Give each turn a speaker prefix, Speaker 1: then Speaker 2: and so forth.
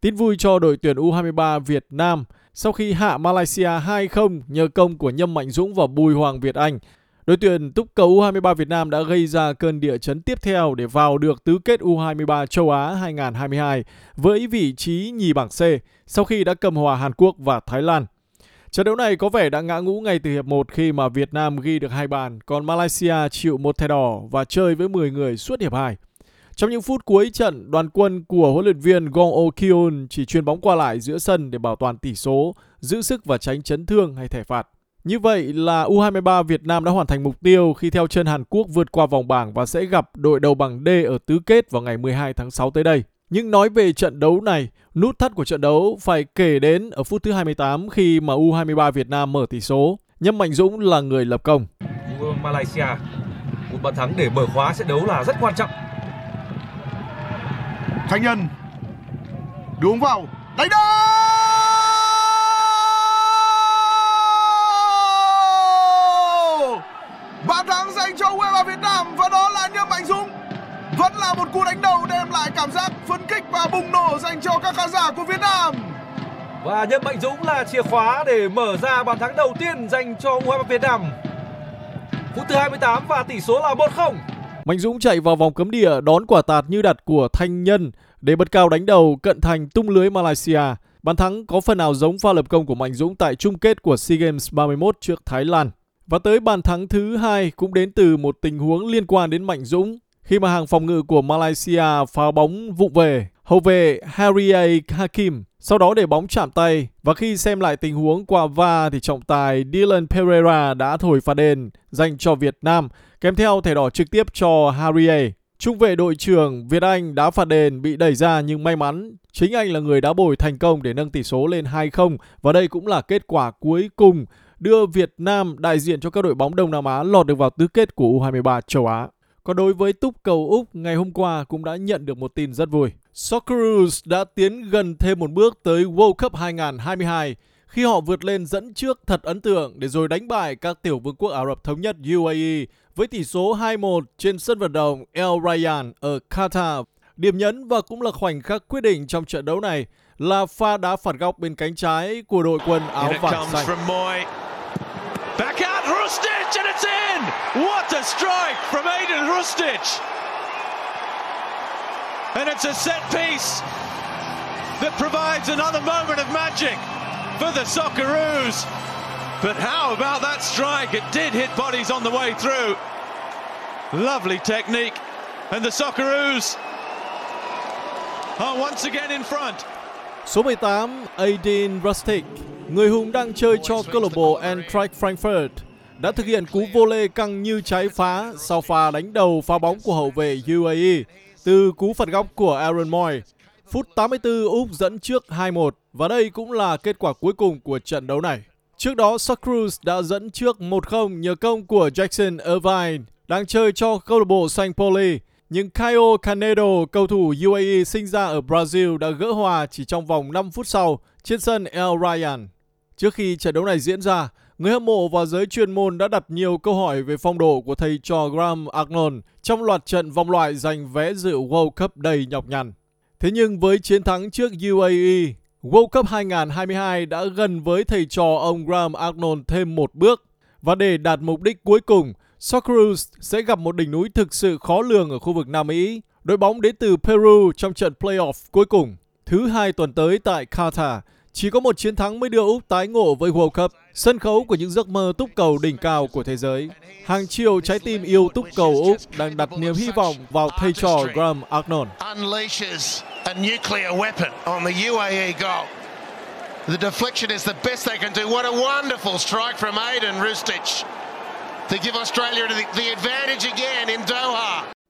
Speaker 1: Tin vui cho đội tuyển U23 Việt Nam sau khi hạ Malaysia 2-0 nhờ công của Nhâm Mạnh Dũng và Bùi Hoàng Việt Anh. Đội tuyển túc cầu U23 Việt Nam đã gây ra cơn địa chấn tiếp theo để vào được tứ kết U23 châu Á 2022 với vị trí nhì bảng C sau khi đã cầm hòa Hàn Quốc và Thái Lan. Trận đấu này có vẻ đã ngã ngũ ngay từ hiệp 1 khi mà Việt Nam ghi được hai bàn, còn Malaysia chịu một thẻ đỏ và chơi với 10 người suốt hiệp 2. Trong những phút cuối trận, đoàn quân của huấn luyện viên Gong Oh Kyun chỉ chuyền bóng qua lại giữa sân để bảo toàn tỷ số, giữ sức và tránh chấn thương hay thẻ phạt. Như vậy là U23 Việt Nam đã hoàn thành mục tiêu khi theo chân Hàn Quốc vượt qua vòng bảng và sẽ gặp đội đầu bảng D ở tứ kết vào ngày 12 tháng 6 tới đây. Nhưng nói về trận đấu này, nút thắt của trận đấu phải kể đến ở phút thứ 28 khi mà U23 Việt Nam mở tỷ số. Nhâm Mạnh Dũng là người lập công.
Speaker 2: Malaysia một bàn thắng để mở khóa trận đấu là rất quan trọng.
Speaker 3: Thanh Nhân đúng vào đánh đâu bàn thắng dành cho U23 Việt Nam, và đó là Nhâm Mạnh Dũng vẫn là một cú đánh đầu đem lại cảm giác phấn khích và bùng nổ dành cho các khán giả của Việt Nam.
Speaker 2: Và Nhâm Mạnh Dũng là chìa khóa để mở ra bàn thắng đầu tiên dành cho U23 Việt Nam. Phút thứ 28 và tỷ số là 1-0.
Speaker 1: Mạnh Dũng chạy vào vòng cấm địa đón quả tạt như đặt của Thanh Nhân để bật cao đánh đầu cận thành tung lưới Malaysia. Bàn thắng có phần nào giống pha lập công của Mạnh Dũng tại chung kết của SEA Games 31 trước Thái Lan. Và tới bàn thắng thứ hai cũng đến từ một tình huống liên quan đến Mạnh Dũng khi mà hàng phòng ngự của Malaysia phá bóng vụng về. Hậu vệ Harry A. Hakim sau đó để bóng chạm tay và khi xem lại tình huống qua va thì trọng tài Dylan Pereira đã thổi phạt đền dành cho Việt Nam, kèm theo thẻ đỏ trực tiếp cho Harry A. Trung vệ đội trưởng Việt Anh đã phạt đền bị đẩy ra nhưng may mắn, chính anh là người đá bồi thành công để nâng tỷ số lên 2-0 và đây cũng là kết quả cuối cùng đưa Việt Nam đại diện cho các đội bóng Đông Nam Á lọt được vào tứ kết của U23 châu Á. Còn đối với túc cầu Úc, ngày hôm qua cũng đã nhận được một tin rất vui. Socceroos đã tiến gần thêm một bước tới World Cup 2022 khi họ vượt lên dẫn trước thật ấn tượng để rồi đánh bại các tiểu vương quốc Ả Rập Thống Nhất UAE với tỷ số 2-1 trên sân vận động El Rayyan ở Qatar. Điểm nhấn và cũng là khoảnh khắc quyết định trong trận đấu này là pha đá phạt góc bên cánh trái của đội quân áo vàng xanh.
Speaker 4: Back out, Rustic, and it's in! What a strike from Aiden Rustic! And it's a set piece that provides another moment of magic for the Socceroos. But how about that strike? It did hit bodies on the way through. Lovely technique. And the Socceroos are once again in front.
Speaker 1: Số 18, Aiden Rustic, người hùng đang chơi cho câu lạc bộ Eintracht Frankfurt, đã thực hiện cú vô lê căng như trái phá sau pha đánh đầu phá bóng của hậu vệ UAE từ cú phạt góc của Aaron Moy. Phút 84 Úc dẫn trước 2-1 và đây cũng là kết quả cuối cùng của trận đấu này. Trước đó, Socceroos đã dẫn trước 1-0 nhờ công của Jackson Irvine đang chơi cho câu lạc bộ Saint Pauli. Nhưng Caio Canedo, cầu thủ UAE sinh ra ở Brazil đã gỡ hòa chỉ trong vòng 5 phút sau trên sân El Ryan. Trước khi trận đấu này diễn ra, người hâm mộ và giới chuyên môn đã đặt nhiều câu hỏi về phong độ của thầy trò Graham Arnold trong loạt trận vòng loại giành vé dự World Cup đầy nhọc nhằn. Thế nhưng với chiến thắng trước UAE, World Cup 2022 đã gần với thầy trò ông Graham Arnold thêm một bước. Và để đạt mục đích cuối cùng, Socceroos sẽ gặp một đỉnh núi thực sự khó lường ở khu vực Nam Mỹ. Đội bóng đến từ Peru trong trận playoff cuối cùng, thứ hai tuần tới tại Qatar. Chỉ có một chiến thắng mới đưa Úc tái ngộ với World Cup, sân khấu của những giấc mơ túc cầu đỉnh cao của thế giới. Hàng triệu trái tim yêu túc cầu Úc đang đặt niềm hy vọng vào thầy trò Graham Arnold.
Speaker 5: the deflection is the best they can do. What a wonderful strike from Aiden Rustic to give Australia the, the advantage again in Doha.